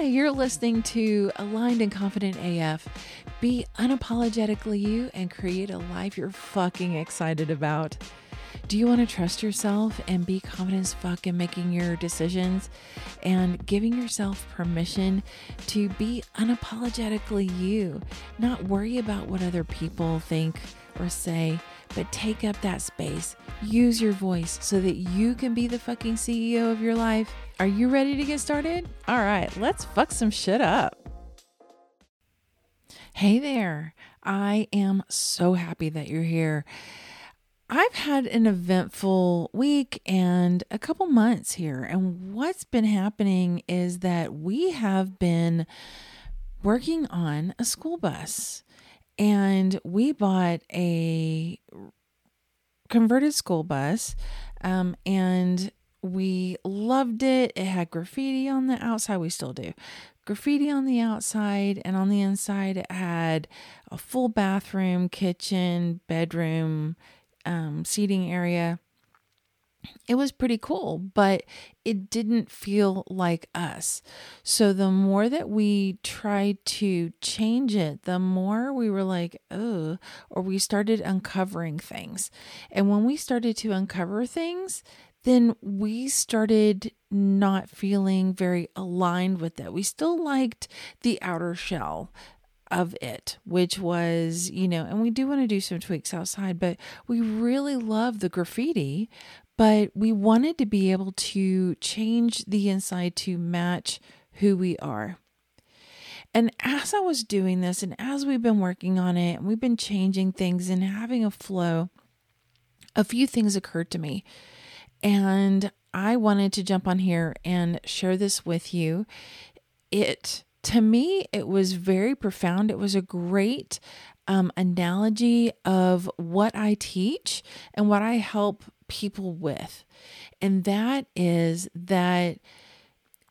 Hi, you're listening to Aligned and Confident AF. Be unapologetically you and create a life you're fucking excited about. Do you want to trust yourself and be confident as fuck in making your decisions and giving yourself permission to be unapologetically you? Not worry about what other people think or say, but take up that space. Use your voice so that you can be the fucking CEO of your life. Are you ready to get started? All right, let's fuck some shit up. Hey there. I am so happy that you're here. I've had an eventful week and a couple months here. And what's been happening is that we have been working on a school bus and we bought a converted school bus um, and we loved it. It had graffiti on the outside. We still do. Graffiti on the outside, and on the inside, it had a full bathroom, kitchen, bedroom, um, seating area. It was pretty cool, but it didn't feel like us. So the more that we tried to change it, the more we were like, oh, or we started uncovering things. And when we started to uncover things, then we started not feeling very aligned with it. We still liked the outer shell of it, which was, you know, and we do want to do some tweaks outside, but we really love the graffiti, but we wanted to be able to change the inside to match who we are. And as I was doing this, and as we've been working on it, and we've been changing things and having a flow, a few things occurred to me. And I wanted to jump on here and share this with you. It, to me, it was very profound. It was a great um, analogy of what I teach and what I help people with. And that is that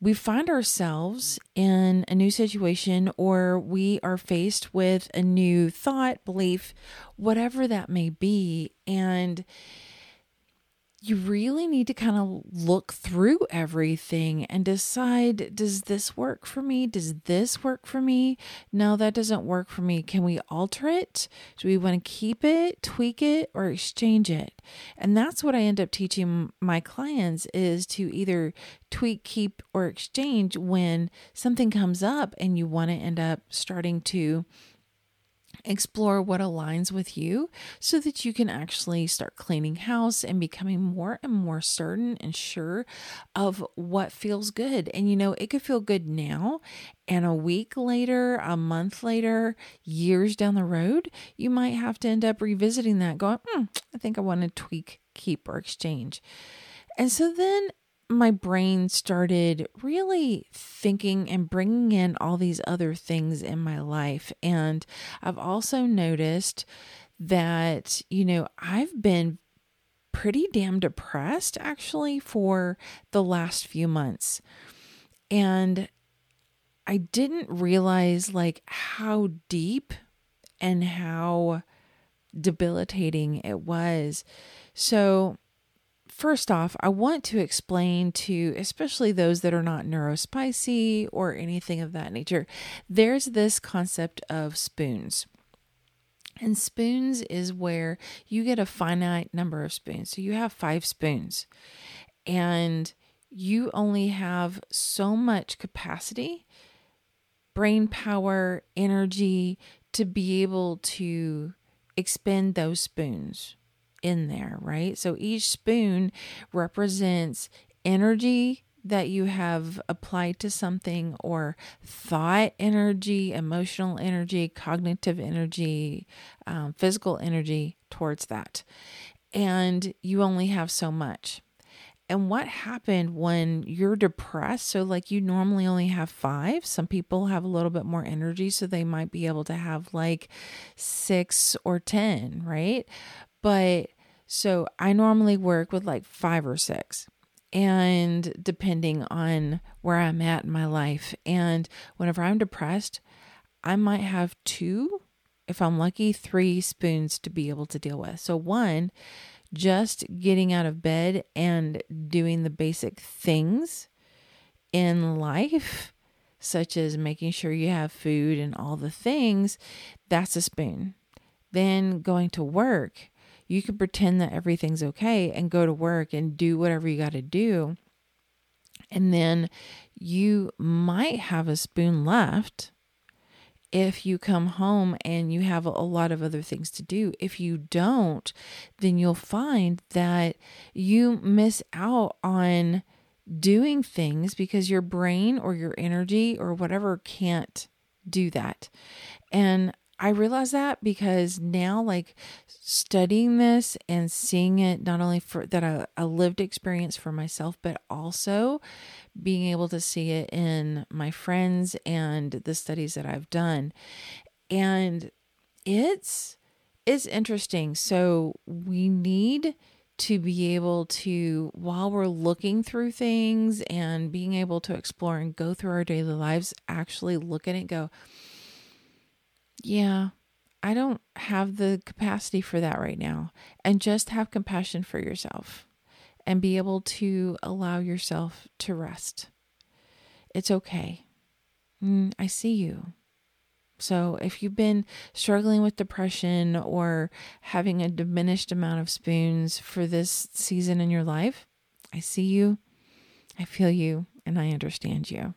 we find ourselves in a new situation or we are faced with a new thought, belief, whatever that may be. And you really need to kind of look through everything and decide does this work for me? Does this work for me? No, that doesn't work for me. Can we alter it? Do we want to keep it, tweak it, or exchange it? And that's what I end up teaching my clients is to either tweak, keep, or exchange when something comes up and you want to end up starting to explore what aligns with you so that you can actually start cleaning house and becoming more and more certain and sure of what feels good. And you know, it could feel good now, and a week later, a month later, years down the road, you might have to end up revisiting that, going, hmm, I think I want to tweak, keep, or exchange. And so then my brain started really thinking and bringing in all these other things in my life. And I've also noticed that, you know, I've been pretty damn depressed actually for the last few months. And I didn't realize like how deep and how debilitating it was. So, first off, I want to explain to especially those that are not neurospicy or anything of that nature, there's this concept of spoons. And spoons is where you get a finite number of spoons. So you have five spoons, and you only have so much capacity, brain power, energy to be able to expend those spoons in there, right? So each spoon represents energy that you have applied to something or thought energy, emotional energy, cognitive energy, um, physical energy towards that. And you only have so much. And what happened when you're depressed? So, like, you normally only have five. Some people have a little bit more energy, so they might be able to have like six or 10, right? But so I normally work with like five or six, and depending on where I'm at in my life. And whenever I'm depressed, I might have two, if I'm lucky, three spoons to be able to deal with. So, one, just getting out of bed and doing the basic things in life such as making sure you have food and all the things, that's a spoon. Then going to work, you can pretend that everything's okay and go to work and do whatever you got to do. And then you might have a spoon left if you come home and you have a lot of other things to do. If you don't, then you'll find that you miss out on doing things because your brain or your energy or whatever can't do that. And I realize that because now, like studying this and seeing it not only for that a, a, lived experience for myself, but also being able to see it in my friends and the studies that I've done. And it's it's interesting. So we need to be able to while we're looking through things and being able to explore and go through our daily lives, actually look at it go, yeah, I don't have the capacity for that right now. And just have compassion for yourself and be able to allow yourself to rest. It's okay. Mm, I see you. So, if you've been struggling with depression or having a diminished amount of spoons for this season in your life, I see you, I feel you, and I understand you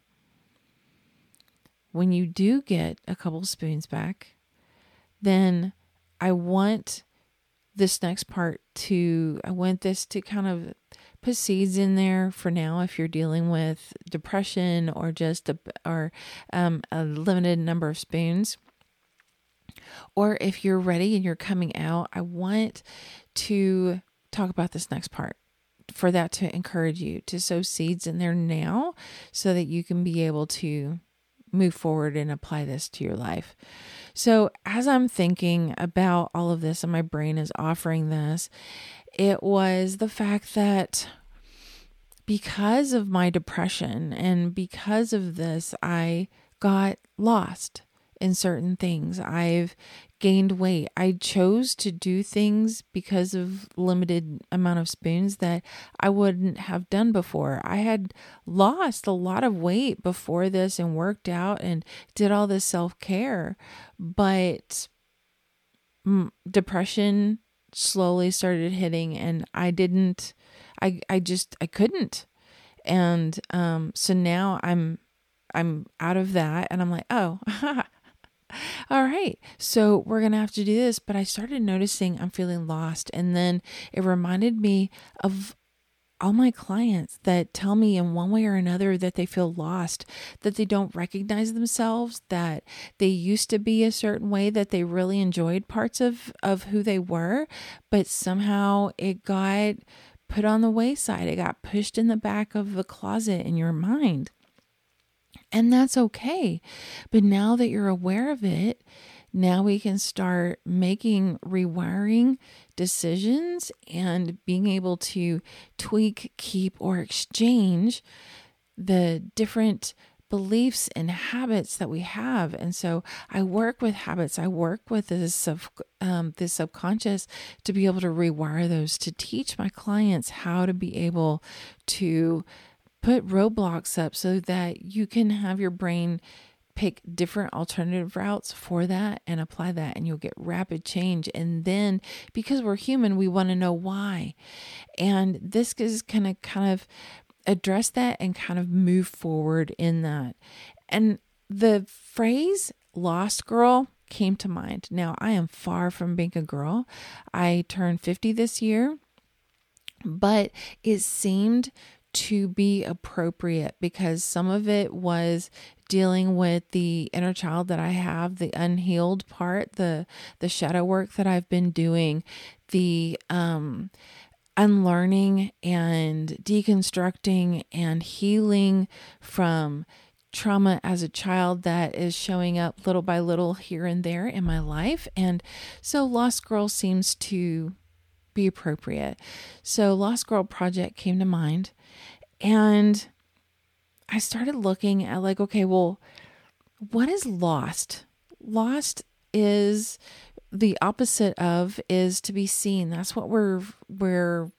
when you do get a couple spoons back, then I want this next part to, I want this to kind of put seeds in there for now if you're dealing with depression or just a, or um, a limited number of spoons. Or if you're ready and you're coming out, I want to talk about this next part for that to encourage you to sow seeds in there now so that you can be able to move forward and apply this to your life. So, as I'm thinking about all of this and my brain is offering this, it was the fact that because of my depression and because of this, I got lost in certain things. I've gained weight. I chose to do things because of limited amount of spoons that I wouldn't have done before. I had lost a lot of weight before this and worked out and did all this self-care, but depression slowly started hitting and I didn't I I just I couldn't. And um so now I'm I'm out of that and I'm like, "Oh, all right, so we're going to have to do this. But I started noticing I'm feeling lost. And then it reminded me of all my clients that tell me in one way or another that they feel lost, that they don't recognize themselves, that they used to be a certain way, that they really enjoyed parts of, of who they were, but somehow it got put on the wayside. It got pushed in the back of the closet in your mind. And that's okay. But now that you're aware of it, now we can start making rewiring decisions and being able to tweak, keep, or exchange the different beliefs and habits that we have. And so I work with habits. I work with this sub, um, this subconscious to be able to rewire those to teach my clients how to be able to put roadblocks up so that you can have your brain pick different alternative routes for that and apply that and you'll get rapid change. And then because we're human we want to know why. And this is kind of kind of address that and kind of move forward in that. And the phrase lost girl came to mind. Now i am far from being a girl. I turned 50 this year but it seemed to be appropriate because some of it was dealing with the inner child that I have, the unhealed part, the the shadow work that I've been doing, the um unlearning and deconstructing and healing from trauma as a child that is showing up little by little here and there in my life. And so Lost Girl seems to be appropriate. So Lost Girl Project came to mind. And I started looking at, like, okay, well, what is lost? Lost is the opposite of is to be seen. That's what we're we're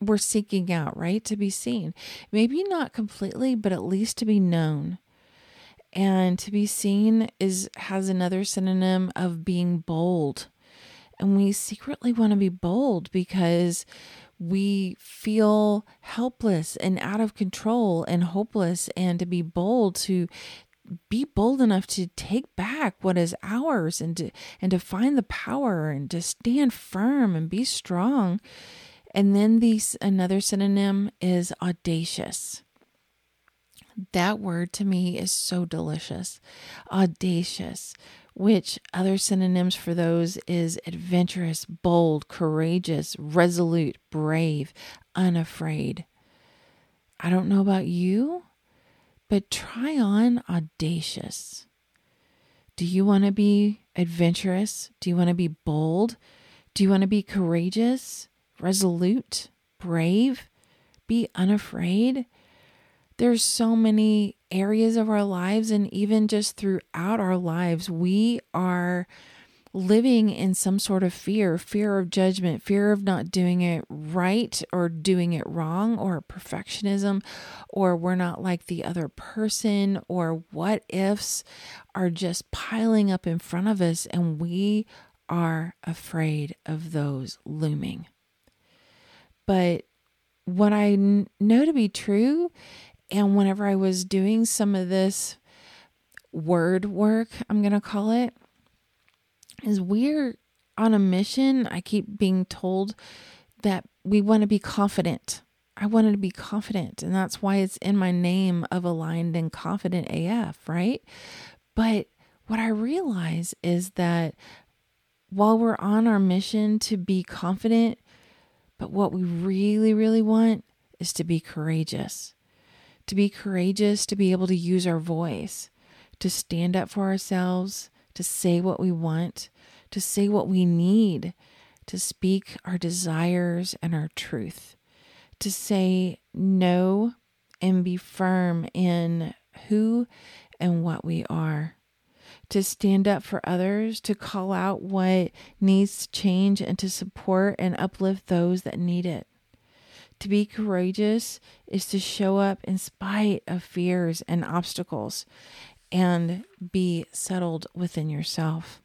we're seeking out, right? To be seen. Maybe not completely, but at least to be known. And to be seen is has another synonym of being bold. And we secretly want to be bold because we feel helpless and out of control and hopeless and to be bold to be bold enough to take back what is ours and to and to find the power and to stand firm and be strong. And then these another synonym is audacious. That word to me is so delicious. Audacious which other synonyms for those is adventurous bold courageous resolute brave unafraid i don't know about you but try on audacious. Do you want to be adventurous? Do you want to be bold? Do you want to be courageous, resolute, brave, be unafraid? There's so many areas of our lives, and even just throughout our lives, we are living in some sort of fear fear of judgment, fear of not doing it right or doing it wrong, or perfectionism, or we're not like the other person, or what ifs are just piling up in front of us, and we are afraid of those looming. But what I know to be true, and whenever I was doing some of this word work, I'm going to call it, is we're on a mission. I keep being told that we want to be confident. I wanted to be confident, and that's why it's in my name of aligned and confident AF, right? But what I realize is that while we're on our mission to be confident, but what we really, really want is to be courageous. To be courageous, to be able to use our voice, to stand up for ourselves, to say what we want, to say what we need, to speak our desires and our truth, to say no and be firm in who and what we are, to stand up for others, to call out what needs to change, and to support and uplift those that need it. To be courageous is to show up in spite of fears and obstacles and be settled within yourself.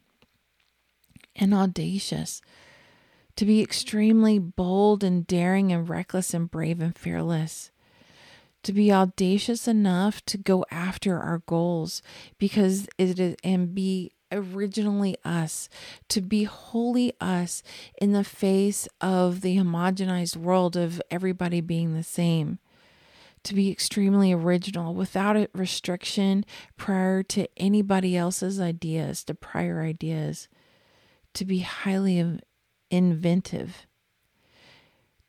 And audacious, to be extremely bold and daring and reckless and brave and fearless. To be audacious enough to go after our goals because it is and be originally us, to be wholly us in the face of the homogenized world of everybody being the same. To be extremely original without a restriction prior to anybody else's ideas, to prior ideas, to be highly inventive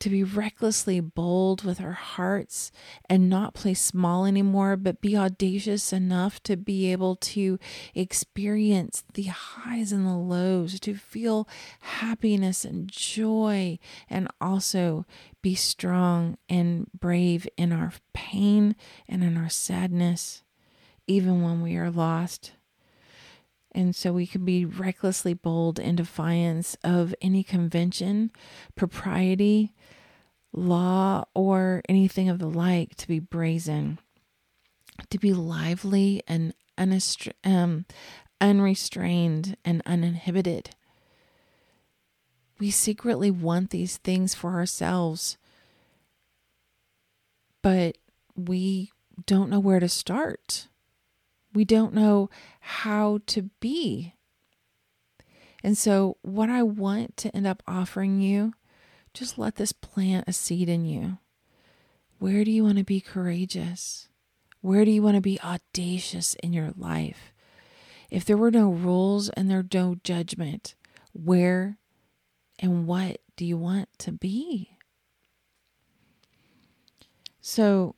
to be recklessly bold with our hearts and not play small anymore, but be audacious enough to be able to experience the highs and the lows, to feel happiness and joy, and also be strong and brave in our pain and in our sadness, even when we are lost. And so we can be recklessly bold in defiance of any convention, propriety, law, or anything of the like, to be brazen, to be lively and um, unrestrained and uninhibited. We secretly want these things for ourselves, but we don't know where to start. We don't know how to be. And so, what I want to end up offering you, just let this plant a seed in you. Where do you want to be courageous? Where do you want to be audacious in your life? If there were no rules and there no judgment, where and what do you want to be? So,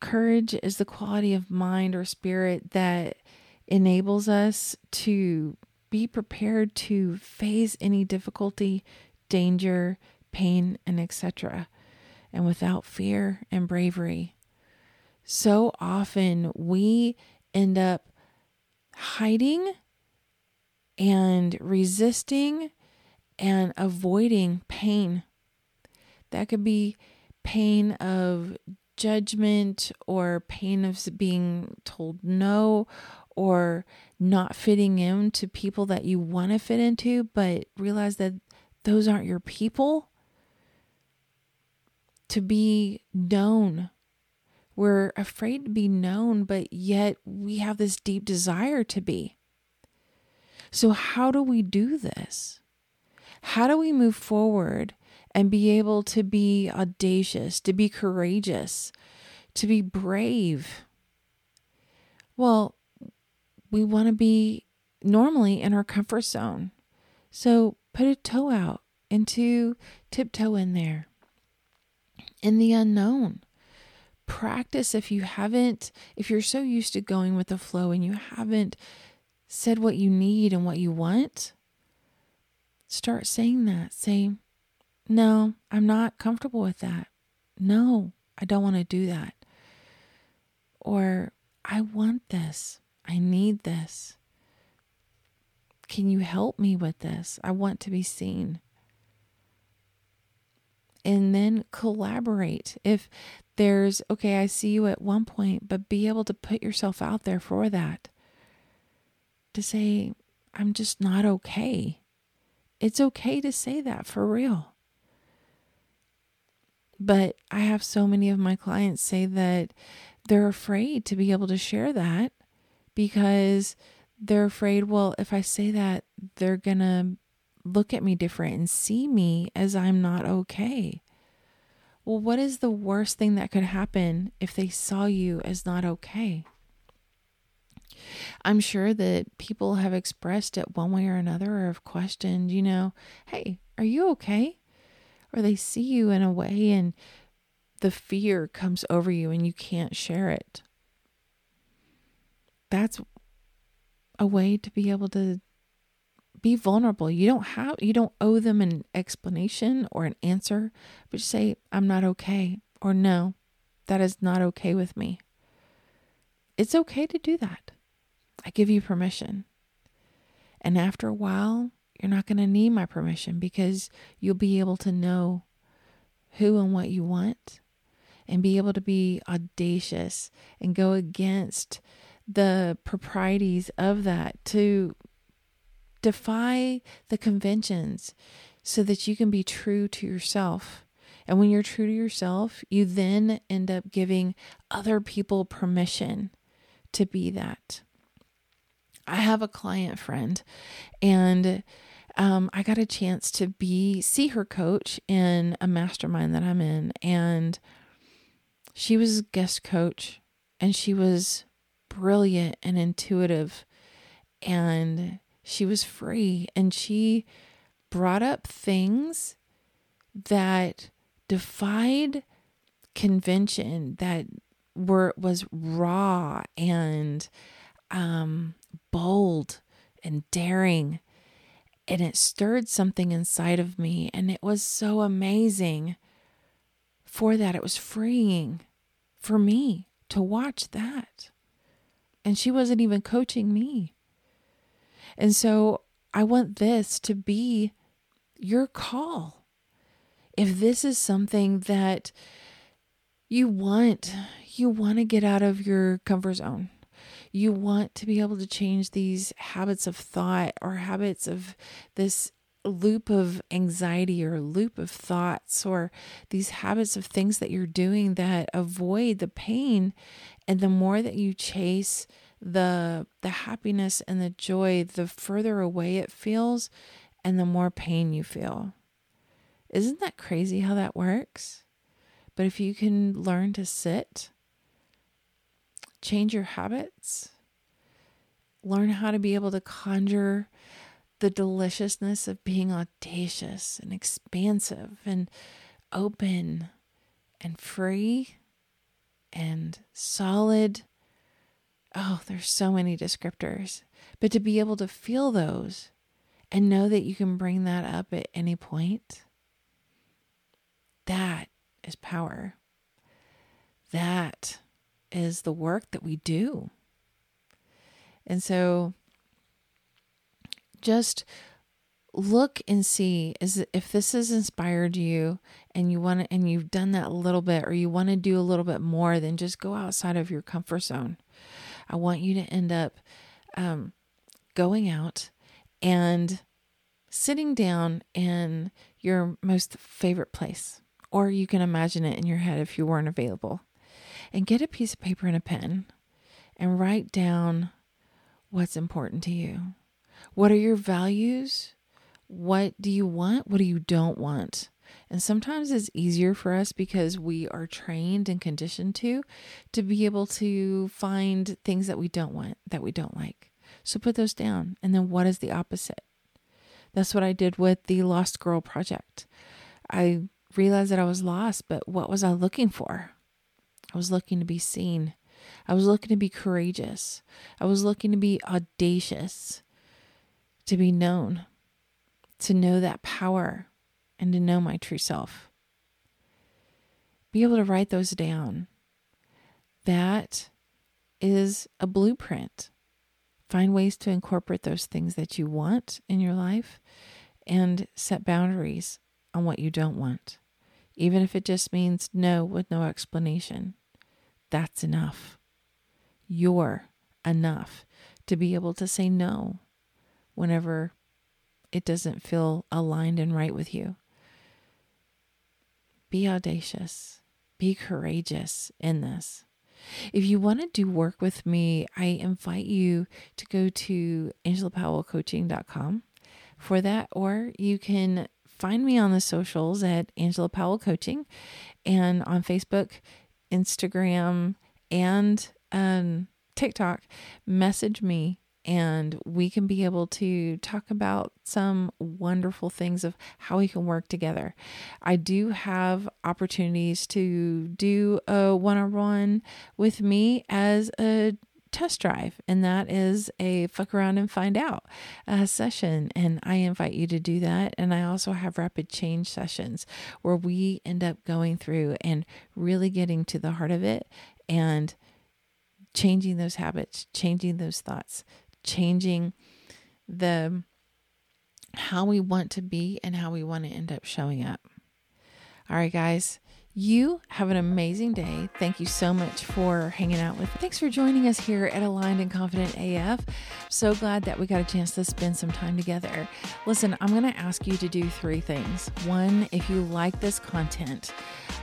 courage is the quality of mind or spirit that enables us to be prepared to face any difficulty, danger, pain, and etc., and without fear and bravery. So often we end up hiding and resisting and avoiding pain. That could be pain of judgment or pain of being told no or not fitting in to people that you want to fit into, but realize that those aren't your people. To be known. We're afraid to be known, but yet we have this deep desire to be. So, how do we do this? How do we move forward and be able to be audacious, to be courageous, to be brave? Well, we want to be normally in our comfort zone. So put a toe out into tiptoe in there. In the unknown. Practice if you haven't, if you're so used to going with the flow and you haven't said what you need and what you want, start saying that. Say, no, I'm not comfortable with that. No, I don't want to do that. Or, I want this. I need this. Can you help me with this? I want to be seen. And then collaborate. If there's, okay, I see you at one point, but be able to put yourself out there for that. To say, I'm just not okay. It's okay to say that for real. But I have so many of my clients say that they're afraid to be able to share that because they're afraid, well, if I say that, they're going to look at me different and see me as I'm not okay. Well, what is the worst thing that could happen if they saw you as not okay? I'm sure that people have expressed it one way or another or have questioned, you know, hey, are you okay? Or they see you in a way and the fear comes over you and you can't share it. That's a way to be able to be vulnerable. You don't have you don't owe them an explanation or an answer, but just say I'm not okay or no, that is not okay with me. It's okay to do that. I give you permission. And after a while, you're not going to need my permission because you'll be able to know who and what you want and be able to be audacious and go against the proprieties of that to defy the conventions so that you can be true to yourself. And when you're true to yourself, you then end up giving other people permission to be that. I have a client friend and um, I got a chance to be see her coach in a mastermind that I'm in, and she was guest coach, and she was brilliant and intuitive, and she was free, and she brought up things that defied convention that were was raw and um bold and daring. And it stirred something inside of me. And it was so amazing for that. It was freeing for me to watch that. And she wasn't even coaching me. And so I want this to be your call. If this is something that you want, you want to get out of your comfort zone you want to be able to change these habits of thought or habits of this loop of anxiety or loop of thoughts or these habits of things that you're doing that avoid the pain and the more that you chase the the happiness and the joy the further away it feels and the more pain you feel isn't that crazy how that works but if you can learn to sit change your habits, learn how to be able to conjure the deliciousness of being audacious and expansive and open and free and solid. Oh, there's so many descriptors. But to be able to feel those and know that you can bring that up at any point, that is power. That is the work that we do. And so just look and see is if this has inspired you and you want to and you've done that a little bit or you want to do a little bit more than just go outside of your comfort zone i want you to end up um, going out and sitting down in your most favorite place or you can imagine it in your head if you weren't available and get a piece of paper and a pen and write down what's important to you what are your values what do you want? What do you don't want? And sometimes it's easier for us because we are trained and conditioned to to be able to find things that we don't want, that we don't like. So put those down. And then what is the opposite? That's what I did with the Lost Girl project. I realized that I was lost, but what was I looking for? I was looking to be seen. I was looking to be courageous. I was looking to be audacious, to be known to know that power and to know my true self. Be able to write those down. That is a blueprint. Find ways to incorporate those things that you want in your life and set boundaries on what you don't want. Even if it just means no with no explanation, that's enough. You're enough to be able to say no whenever it doesn't feel aligned and right with you. Be audacious, be courageous in this. If you want to do work with me, I invite you to go to angelapowellcoaching.com for that, or you can find me on the socials at Angela Powell Coaching and on Facebook, Instagram, and um, TikTok. Message me and we can be able to talk about some wonderful things of how we can work together. I do have opportunities to do a one on one with me as a test drive, and that is a fuck around and find out uh, session. And I invite you to do that. And I also have rapid change sessions where we end up going through and really getting to the heart of it and changing those habits, changing those thoughts, changing the how we want to be and how we want to end up showing up. All right, guys. You have an amazing day. Thank you so much for hanging out with. Me. Thanks for joining us here at Aligned and Confident AF. So glad that we got a chance to spend some time together. Listen, I'm going to ask you to do three things. One, if you like this content,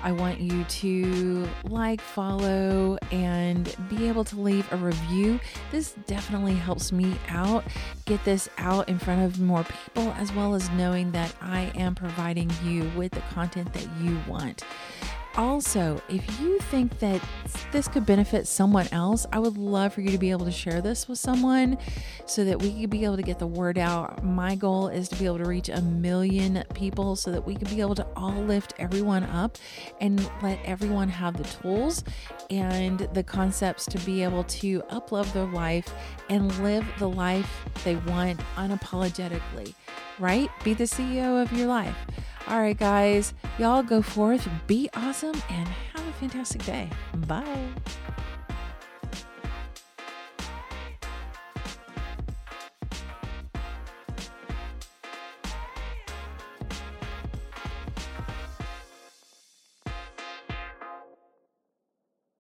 I want you to like, follow, and be able to leave a review. This definitely helps me out, get this out in front of more people, as well as knowing that I am providing you with the content that you want. Also, if you think that this could benefit someone else, I would love for you to be able to share this with someone so that we could be able to get the word out. My goal is to be able to reach a million people so that we could be able to all lift everyone up and let everyone have the tools and the concepts to be able to uplove their life and live the life they want unapologetically, right? Be the CEO of your life. All right, guys, y'all go forth, be awesome, and have a fantastic day. Bye.